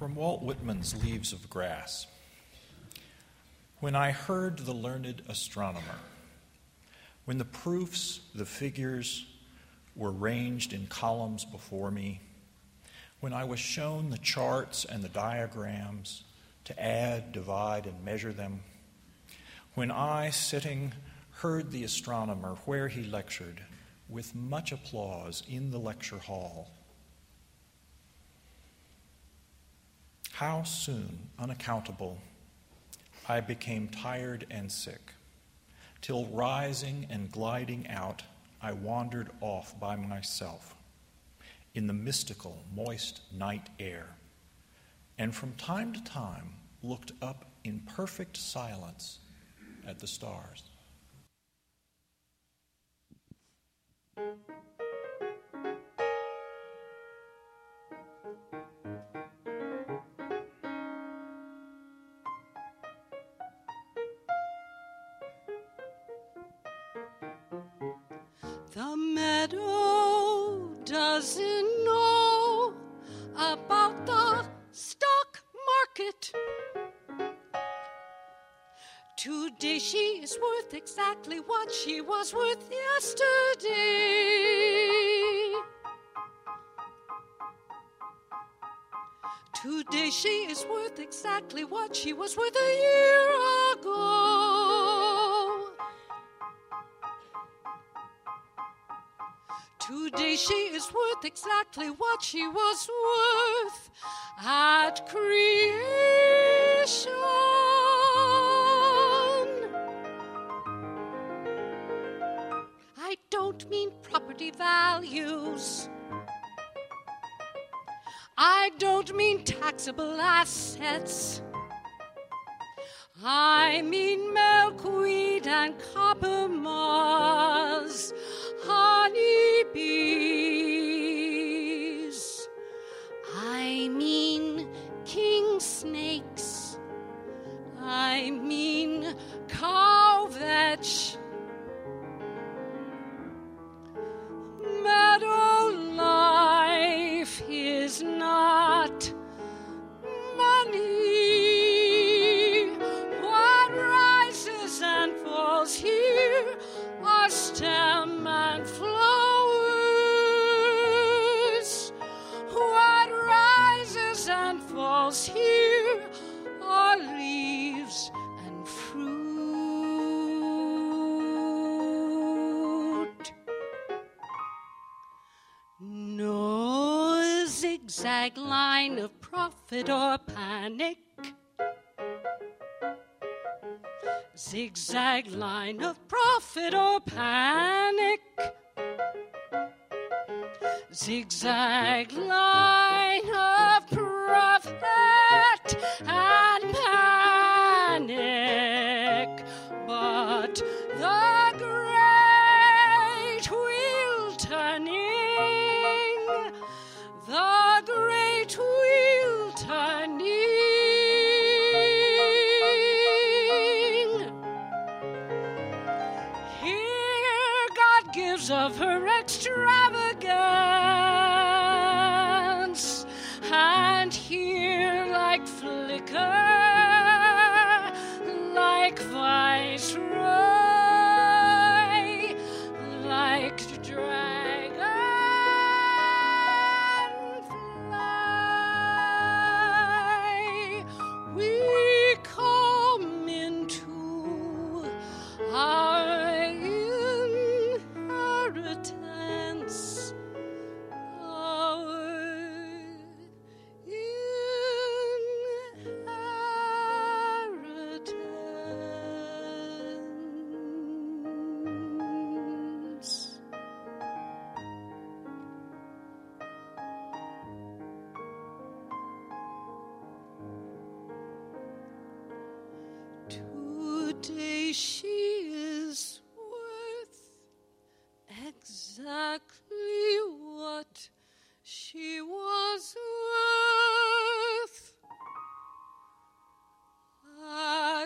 From Walt Whitman's Leaves of Grass. When I heard the learned astronomer, when the proofs, the figures were ranged in columns before me, when I was shown the charts and the diagrams to add, divide, and measure them, when I, sitting, heard the astronomer where he lectured with much applause in the lecture hall, How soon, unaccountable, I became tired and sick, till rising and gliding out, I wandered off by myself in the mystical, moist night air, and from time to time looked up in perfect silence at the stars. Exactly what she was worth yesterday. Today she is worth exactly what she was worth a year ago. Today she is worth exactly what she was worth at creation. Mean property values. I don't mean taxable assets. I mean milkweed and copper moths, Zigzag line of profit or panic. Zigzag line of profit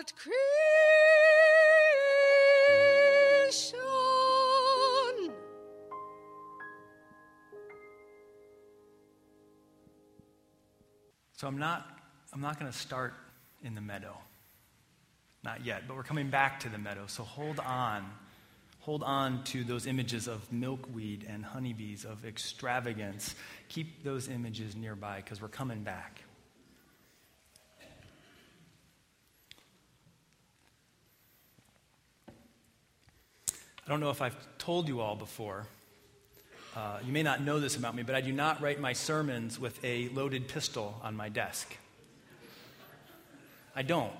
at creation. So I'm not, I'm not going to start in the meadow. Not yet, but we're coming back to the meadow. So hold on. Hold on to those images of milkweed and honeybees, of extravagance. Keep those images nearby because we're coming back. I don't know if I've told you all before. Uh, you may not know this about me, but I do not write my sermons with a loaded pistol on my desk. I don't.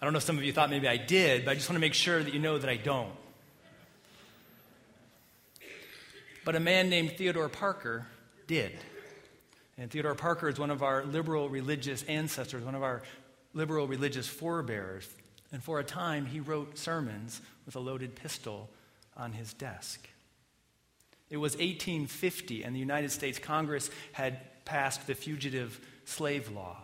I don't know if some of you thought maybe I did, but I just want to make sure that you know that I don't. But a man named Theodore Parker did. And Theodore Parker is one of our liberal religious ancestors, one of our liberal religious forebears. And for a time, he wrote sermons with a loaded pistol on his desk. It was 1850, and the United States Congress had passed the Fugitive Slave Law.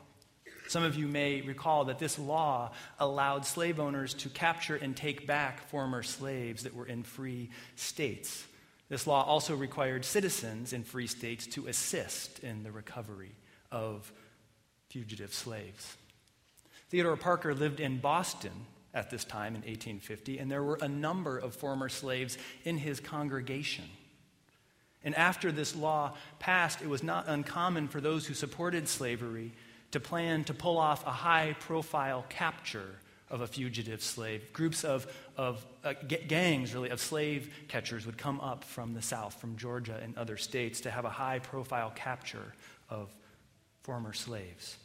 Some of you may recall that this law allowed slave owners to capture and take back former slaves that were in free states. This law also required citizens in free states to assist in the recovery of fugitive slaves. Theodore Parker lived in Boston at this time in 1850, and there were a number of former slaves in his congregation. And after this law passed, it was not uncommon for those who supported slavery to plan to pull off a high profile capture of a fugitive slave. Groups of, of uh, g- gangs, really, of slave catchers would come up from the South, from Georgia and other states, to have a high profile capture of former slaves.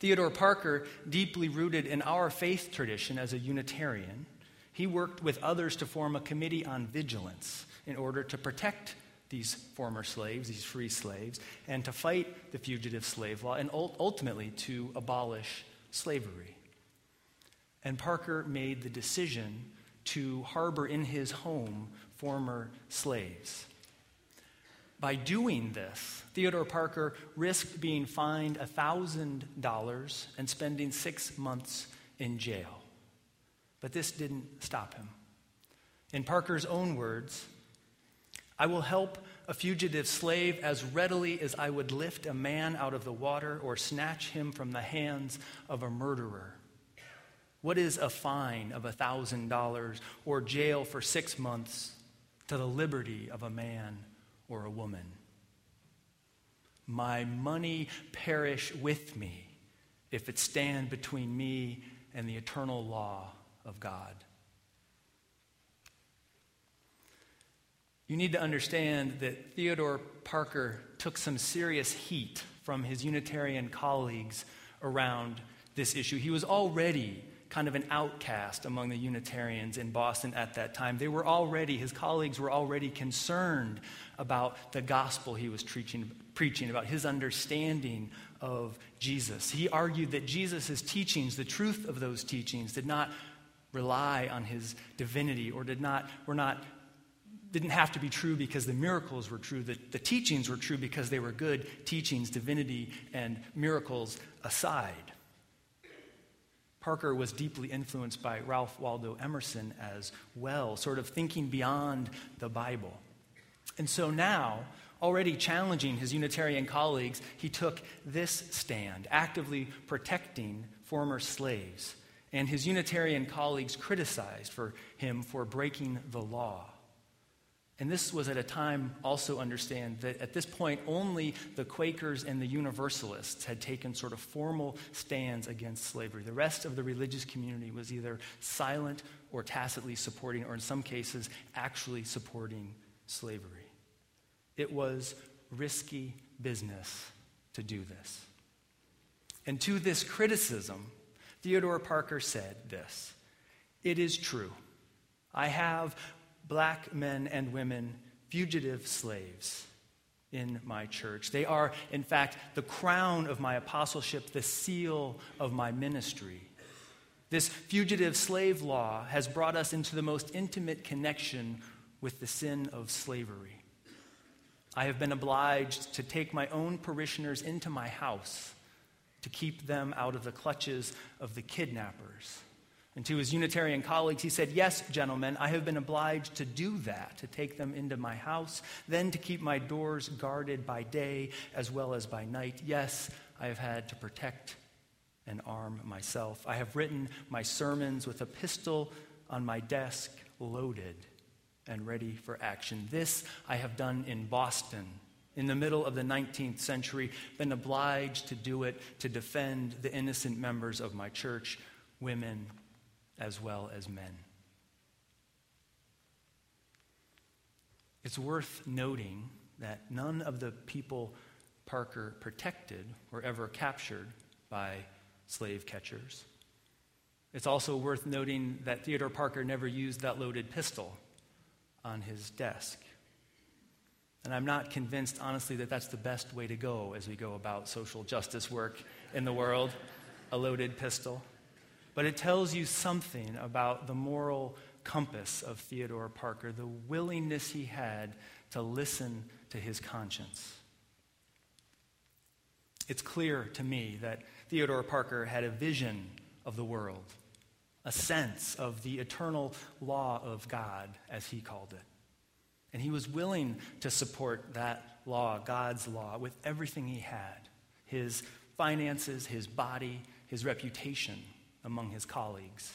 Theodore Parker, deeply rooted in our faith tradition as a Unitarian, he worked with others to form a committee on vigilance in order to protect these former slaves, these free slaves, and to fight the fugitive slave law and ultimately to abolish slavery. And Parker made the decision to harbor in his home former slaves. By doing this, Theodore Parker risked being fined $1,000 and spending six months in jail. But this didn't stop him. In Parker's own words, I will help a fugitive slave as readily as I would lift a man out of the water or snatch him from the hands of a murderer. What is a fine of $1,000 or jail for six months to the liberty of a man or a woman. My money perish with me if it stand between me and the eternal law of God. You need to understand that Theodore Parker took some serious heat from his Unitarian colleagues around this issue. He was already kind of an outcast among the Unitarians in Boston at that time. They were already, his colleagues were already concerned about the gospel he was preaching, preaching about his understanding of Jesus. He argued that Jesus' teachings, the truth of those teachings, did not rely on his divinity or did not, were not didn't have to be true because the miracles were true. The, the teachings were true because they were good teachings, divinity and miracles aside. Parker was deeply influenced by Ralph Waldo Emerson as well, sort of thinking beyond the Bible. And so now, already challenging his Unitarian colleagues, he took this stand, actively protecting former slaves. And his Unitarian colleagues criticized for him for breaking the law. And this was at a time, also understand, that at this point only the Quakers and the Universalists had taken sort of formal stands against slavery. The rest of the religious community was either silent or tacitly supporting, or in some cases, actually supporting slavery. It was risky business to do this. And to this criticism, Theodore Parker said this It is true. I have black men and women, fugitive slaves in my church. They are, in fact, the crown of my apostleship, the seal of my ministry. This fugitive slave law has brought us into the most intimate connection with the sin of slavery. I have been obliged to take my own parishioners into my house to keep them out of the clutches of the kidnappers And to his Unitarian colleagues, he said, Yes, gentlemen, I have been obliged to do that, to take them into my house, then to keep my doors guarded by day as well as by night. Yes, I have had to protect and arm myself. I have written my sermons with a pistol on my desk, loaded and ready for action. This I have done in Boston in the middle of the 19th century, been obliged to do it to defend the innocent members of my church, women as well as men. It's worth noting that none of the people Parker protected were ever captured by slave catchers. It's also worth noting that Theodore Parker never used that loaded pistol on his desk. And I'm not convinced, honestly, that that's the best way to go as we go about social justice work in the world a loaded pistol. But it tells you something about the moral compass of Theodore Parker, the willingness he had to listen to his conscience. It's clear to me that Theodore Parker had a vision of the world, a sense of the eternal law of God, as he called it. And he was willing to support that law, God's law, with everything he had his finances, his body, his reputation among his colleagues.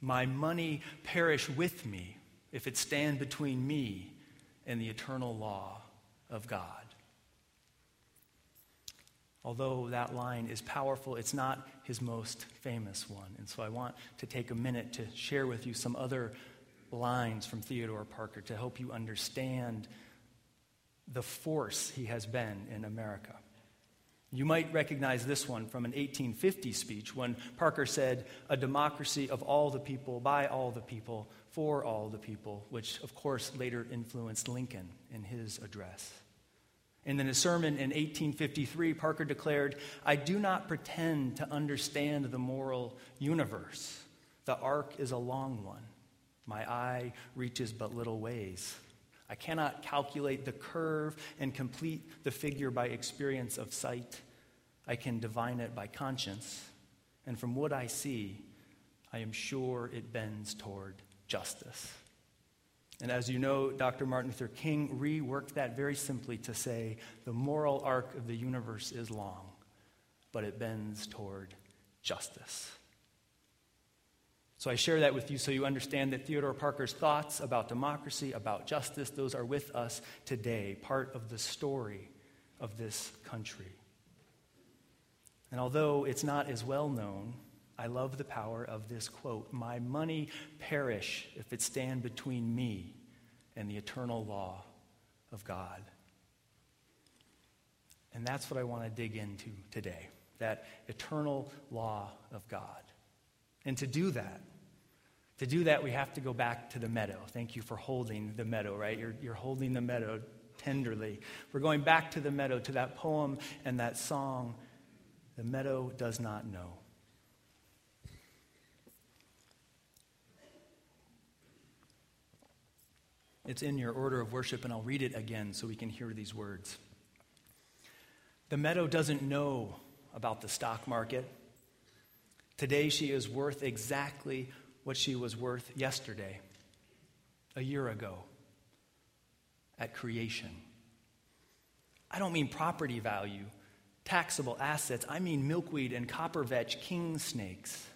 My money perish with me if it stand between me and the eternal law of God. Although that line is powerful, it's not his most famous one. And so I want to take a minute to share with you some other lines from Theodore Parker to help you understand the force he has been in America. You might recognize this one from an 1850 speech when Parker said, A democracy of all the people, by all the people, for all the people, which of course later influenced Lincoln in his address. And in a sermon in 1853, Parker declared, I do not pretend to understand the moral universe. The arc is a long one. My eye reaches but little ways. I cannot calculate the curve and complete the figure by experience of sight. I can divine it by conscience. And from what I see, I am sure it bends toward justice. And as you know, Dr. Martin Luther King reworked that very simply to say the moral arc of the universe is long, but it bends toward justice. So I share that with you so you understand that Theodore Parker's thoughts about democracy, about justice, those are with us today, part of the story of this country. And although it's not as well known, I love the power of this quote My money perish if it stand between me and the eternal law of God. And that's what I want to dig into today that eternal law of God. And to do that, to do that, we have to go back to the meadow. Thank you for holding the meadow, right? You're, you're holding the meadow tenderly. We're going back to the meadow, to that poem and that song, The Meadow Does Not Know. It's in your order of worship, and I'll read it again so we can hear these words. The meadow doesn't know about the stock market. Today she is worth exactly what she was worth yesterday, a year ago, at creation. I don't mean property value, taxable assets. I mean milkweed and copper vetch king snakes.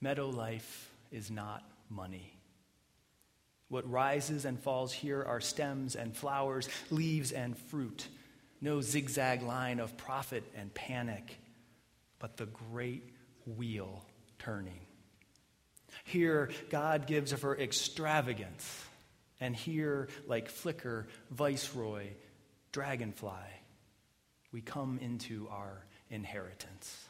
Meadow life is not money. What rises and falls here are stems and flowers, leaves and fruit. No zigzag line of profit and panic, but the great wheel turning. Here, God gives of her extravagance. And here, like flicker, viceroy, dragonfly, we come into our inheritance.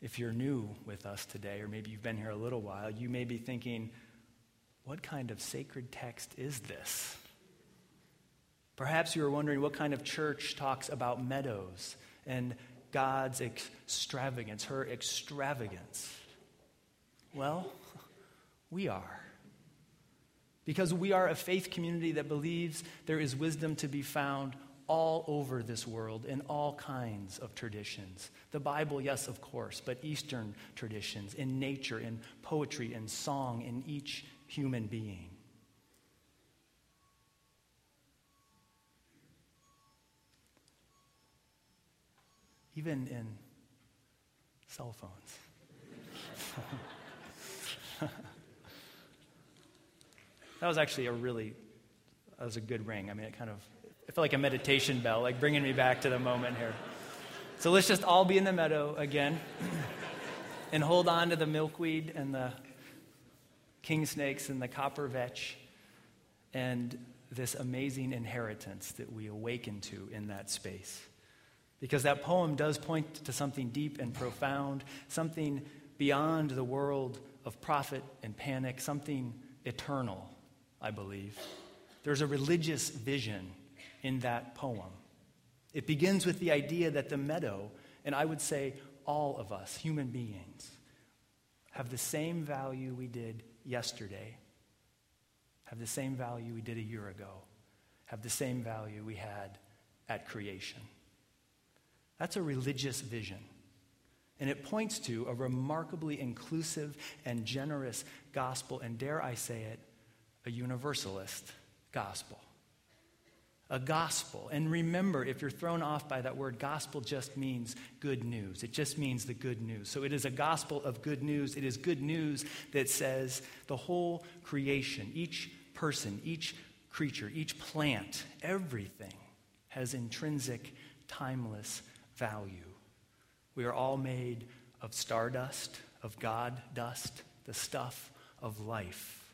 If you're new with us today, or maybe you've been here a little while, you may be thinking, what kind of sacred text is this? Perhaps you are wondering what kind of church talks about meadows and God's extravagance, her extravagance? Well, we are. Because we are a faith community that believes there is wisdom to be found all over this world in all kinds of traditions. The Bible, yes, of course, but Eastern traditions, in nature, in poetry, in song, in each human being. Even in cell phones. that was actually a really that was a good ring. I mean, it kind of felt like a meditation bell, like bringing me back to the moment here. So let's just all be in the meadow again and hold on to the milkweed and the king snakes and the copper vetch and this amazing inheritance that we awaken to in that space. Because that poem does point to something deep and profound, something beyond the world of profit and panic, something eternal, I believe. There's a religious vision in that poem. It begins with the idea that the meadow, and I would say all of us, human beings, have the same value we did yesterday, have the same value we did a year ago, have the same value we had at creation. That's a religious vision. And it points to a remarkably inclusive and generous gospel, and dare I say it, a universalist gospel. A gospel. And remember, if you're thrown off by that word, gospel just means good news. It just means the good news. So it is a gospel of good news. It is good news that says the whole creation, each person, each creature, each plant, everything has intrinsic, timeless value. We are all made of stardust, of God dust, the stuff of life.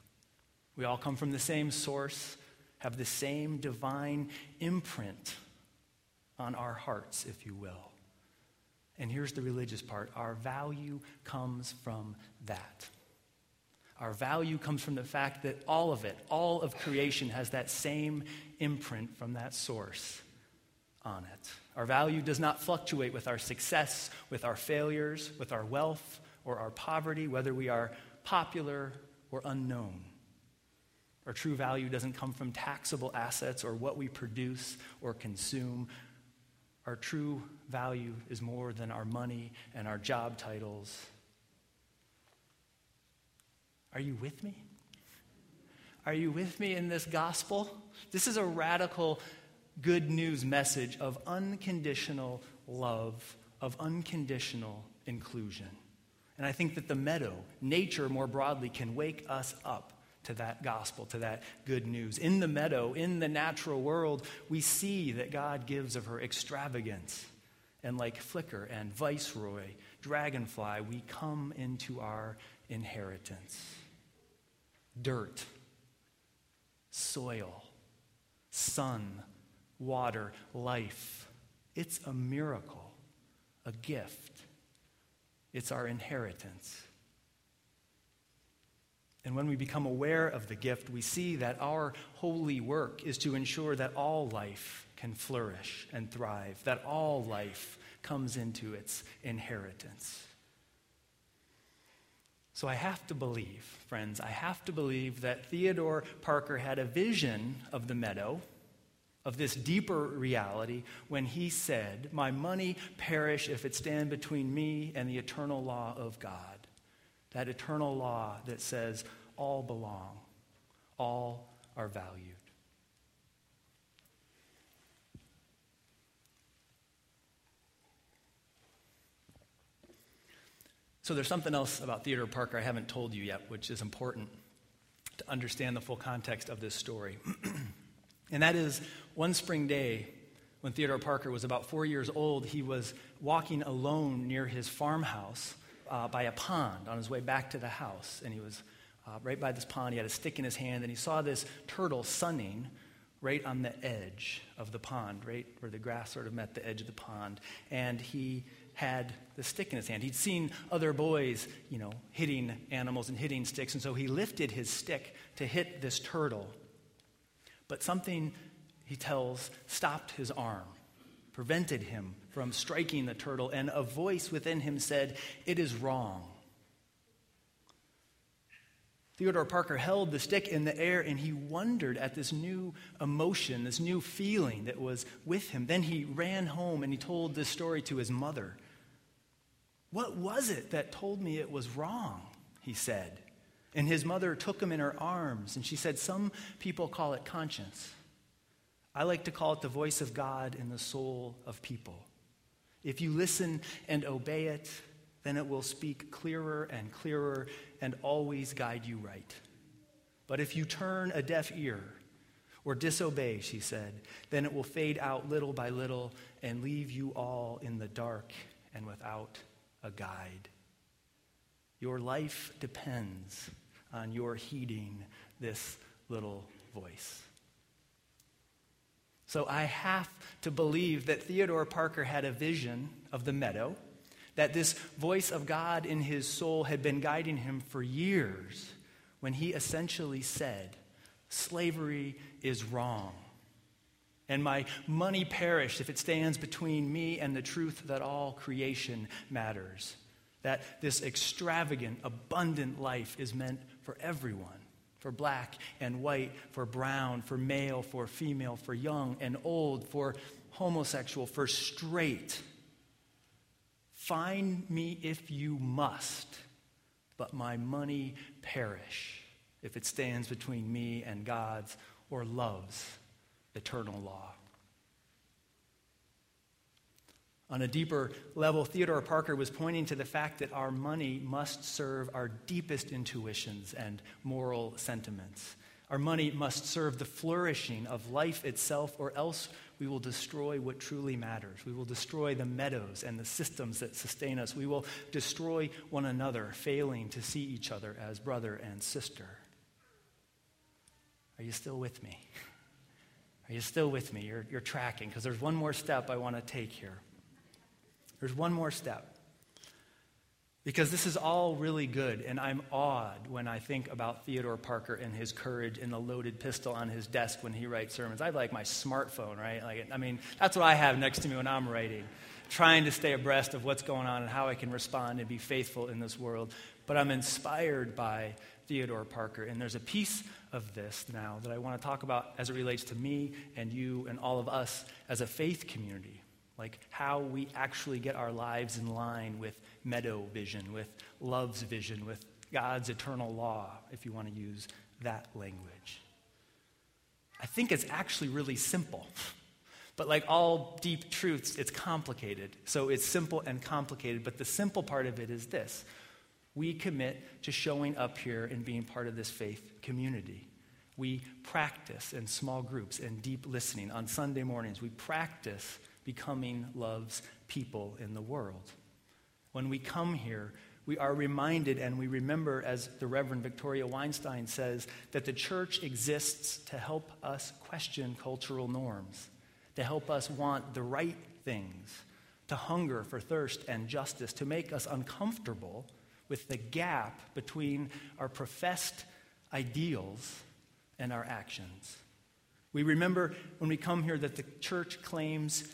We all come from the same source, have the same divine imprint on our hearts, if you will. And here's the religious part our value comes from that. Our value comes from the fact that all of it, all of creation, has that same imprint from that source on it. Our value does not fluctuate with our success, with our failures, with our wealth, or our poverty, whether we are popular or unknown. Our true value doesn't come from taxable assets or what we produce or consume. Our true value is more than our money and our job titles. Are you with me? Are you with me in this gospel? This is a radical good news message of unconditional love, of unconditional inclusion. And I think that the meadow, nature more broadly, can wake us up to that gospel, to that good news. In the meadow, in the natural world, we see that God gives of her extravagance. And like flicker and viceroy, dragonfly, we come into our inheritance. Dirt, soil, sun, water, life. It's a miracle, a gift. It's our inheritance. And when we become aware of the gift, we see that our holy work is to ensure that all life can flourish and thrive, that all life comes into its inheritance. So I have to believe, friends, I have to believe that Theodore Parker had a vision of the meadow, of this deeper reality, when he said, My money perish if it stand between me and the eternal law of God that eternal law that says all belong, all are valued. So there's something else about Theodore Parker I haven't told you yet, which is important to understand the full context of this story. and that is one spring day when Theodore Parker was about four years old, he was walking alone near his farmhouse uh, by a pond on his way back to the house. And he was uh, right by this pond. He had a stick in his hand, and he saw this turtle sunning right on the edge of the pond, right where the grass sort of met the edge of the pond. And he had the stick in his hand. He'd seen other boys, you know, hitting animals and hitting sticks, and so he lifted his stick to hit this turtle. But something, he tells, stopped his arm prevented him from striking the turtle, and a voice within him said, It is wrong. Theodore Parker held the stick in the air and he wondered at this new emotion, this new feeling that was with him. Then he ran home and he told this story to his mother. What was it that told me it was wrong? He said. And his mother took him in her arms and she said, Some people call it conscience. I like to call it the voice of God in the soul of people. If you listen and obey it, then it will speak clearer and clearer and always guide you right. But if you turn a deaf ear or disobey, she said, then it will fade out little by little and leave you all in the dark and without a guide. Your life depends on your heeding this little voice. So I have to believe that Theodore Parker had a vision of the meadow that this voice of God in his soul had been guiding him for years when he essentially said, Slavery is wrong. And my money perish if it stands between me and the truth that all creation matters. That this extravagant, abundant life is meant for everyone for black and white, for brown, for male, for female, for young and old, for homosexual, for straight Find me if you must, but my money perish if it stands between me and God's or love's eternal law. On a deeper level, Theodore Parker was pointing to the fact that our money must serve our deepest intuitions and moral sentiments. Our money must serve the flourishing of life itself, or else we will destroy what truly matters. We will destroy the meadows and the systems that sustain us. We will destroy one another, failing to see each other as brother and sister. Are you still with me? Are you still with me? You're, you're tracking, because there's one more step I want to take here. There's one more step. Because this is all really good, and I'm awed when I think about Theodore Parker and his courage and the loaded pistol on his desk when he writes sermons. I have like my smartphone, right? Like, I mean, that's what I have next to me when I'm writing, trying to stay abreast of what's going on and how I can respond and be faithful in this world. But I'm inspired by Theodore Parker, and there's a piece of this now that I want to talk about as it relates to me and you and all of us as a faith community like how we actually get our lives in line with meadow vision, with love's vision, with God's eternal law, if you want to use that language. I think it's actually really simple. But like all deep truths, it's complicated. So it's simple and complicated. But the simple part of it is this we commit to showing up here and being part of this faith community. We practice in small groups and deep listening on Sunday mornings. We practice becoming love's people in the world. When we come here, we are reminded and we remember, as the Reverend Victoria Weinstein says, that the church exists to help us question cultural norms, to help us want the right things, to hunger for thirst and justice, to make us uncomfortable with the gap between our professed ideals and our actions. We remember when we come here that the church claims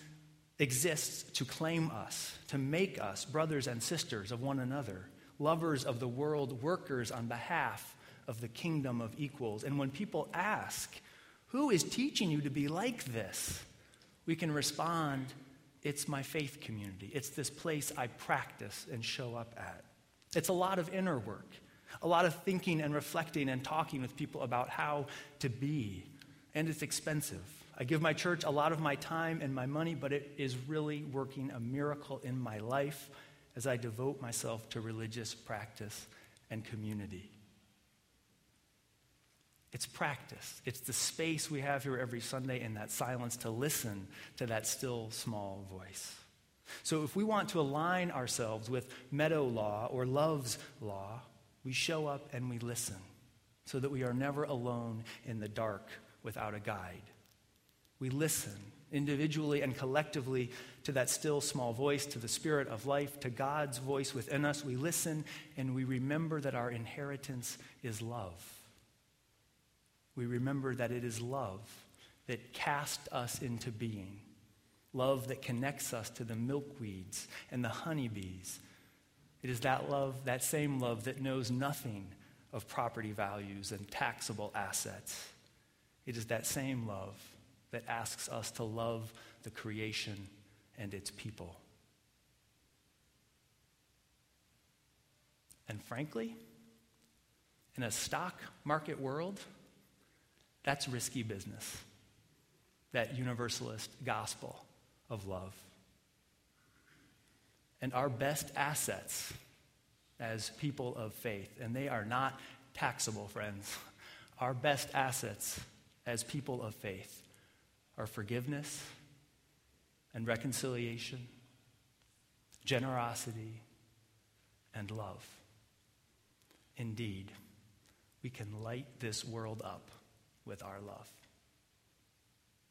exists to claim us, to make us brothers and sisters of one another, lovers of the world, workers on behalf of the kingdom of equals. And when people ask, Who is teaching you to be like this? we can respond, It's my faith community. It's this place I practice and show up at. It's a lot of inner work, a lot of thinking and reflecting and talking with people about how to be. And it's expensive. I give my church a lot of my time and my money, but it is really working a miracle in my life as I devote myself to religious practice and community. It's practice. It's the space we have here every Sunday in that silence to listen to that still small voice. So, if we want to align ourselves with meadow law or love's law, we show up and we listen so that we are never alone in the dark without a guide. We listen individually and collectively to that still small voice, to the Spirit of life, to God's voice within us. We listen and we remember that our inheritance is love. We remember that it is love that cast us into being, love that connects us to the milkweeds and the honeybees. It is that love, that same love, that knows nothing of property values and taxable assets. It is that same love that asks us to love the creation and its people. And frankly, in a stock market world, that's risky business. That universalist gospel of love. And our best assets as people of faith, and they are not taxable, friends. Our best assets as people of faith are forgiveness and reconciliation, generosity, and love. Indeed, we can light this world up with our love.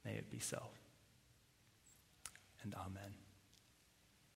May it be so. And amen.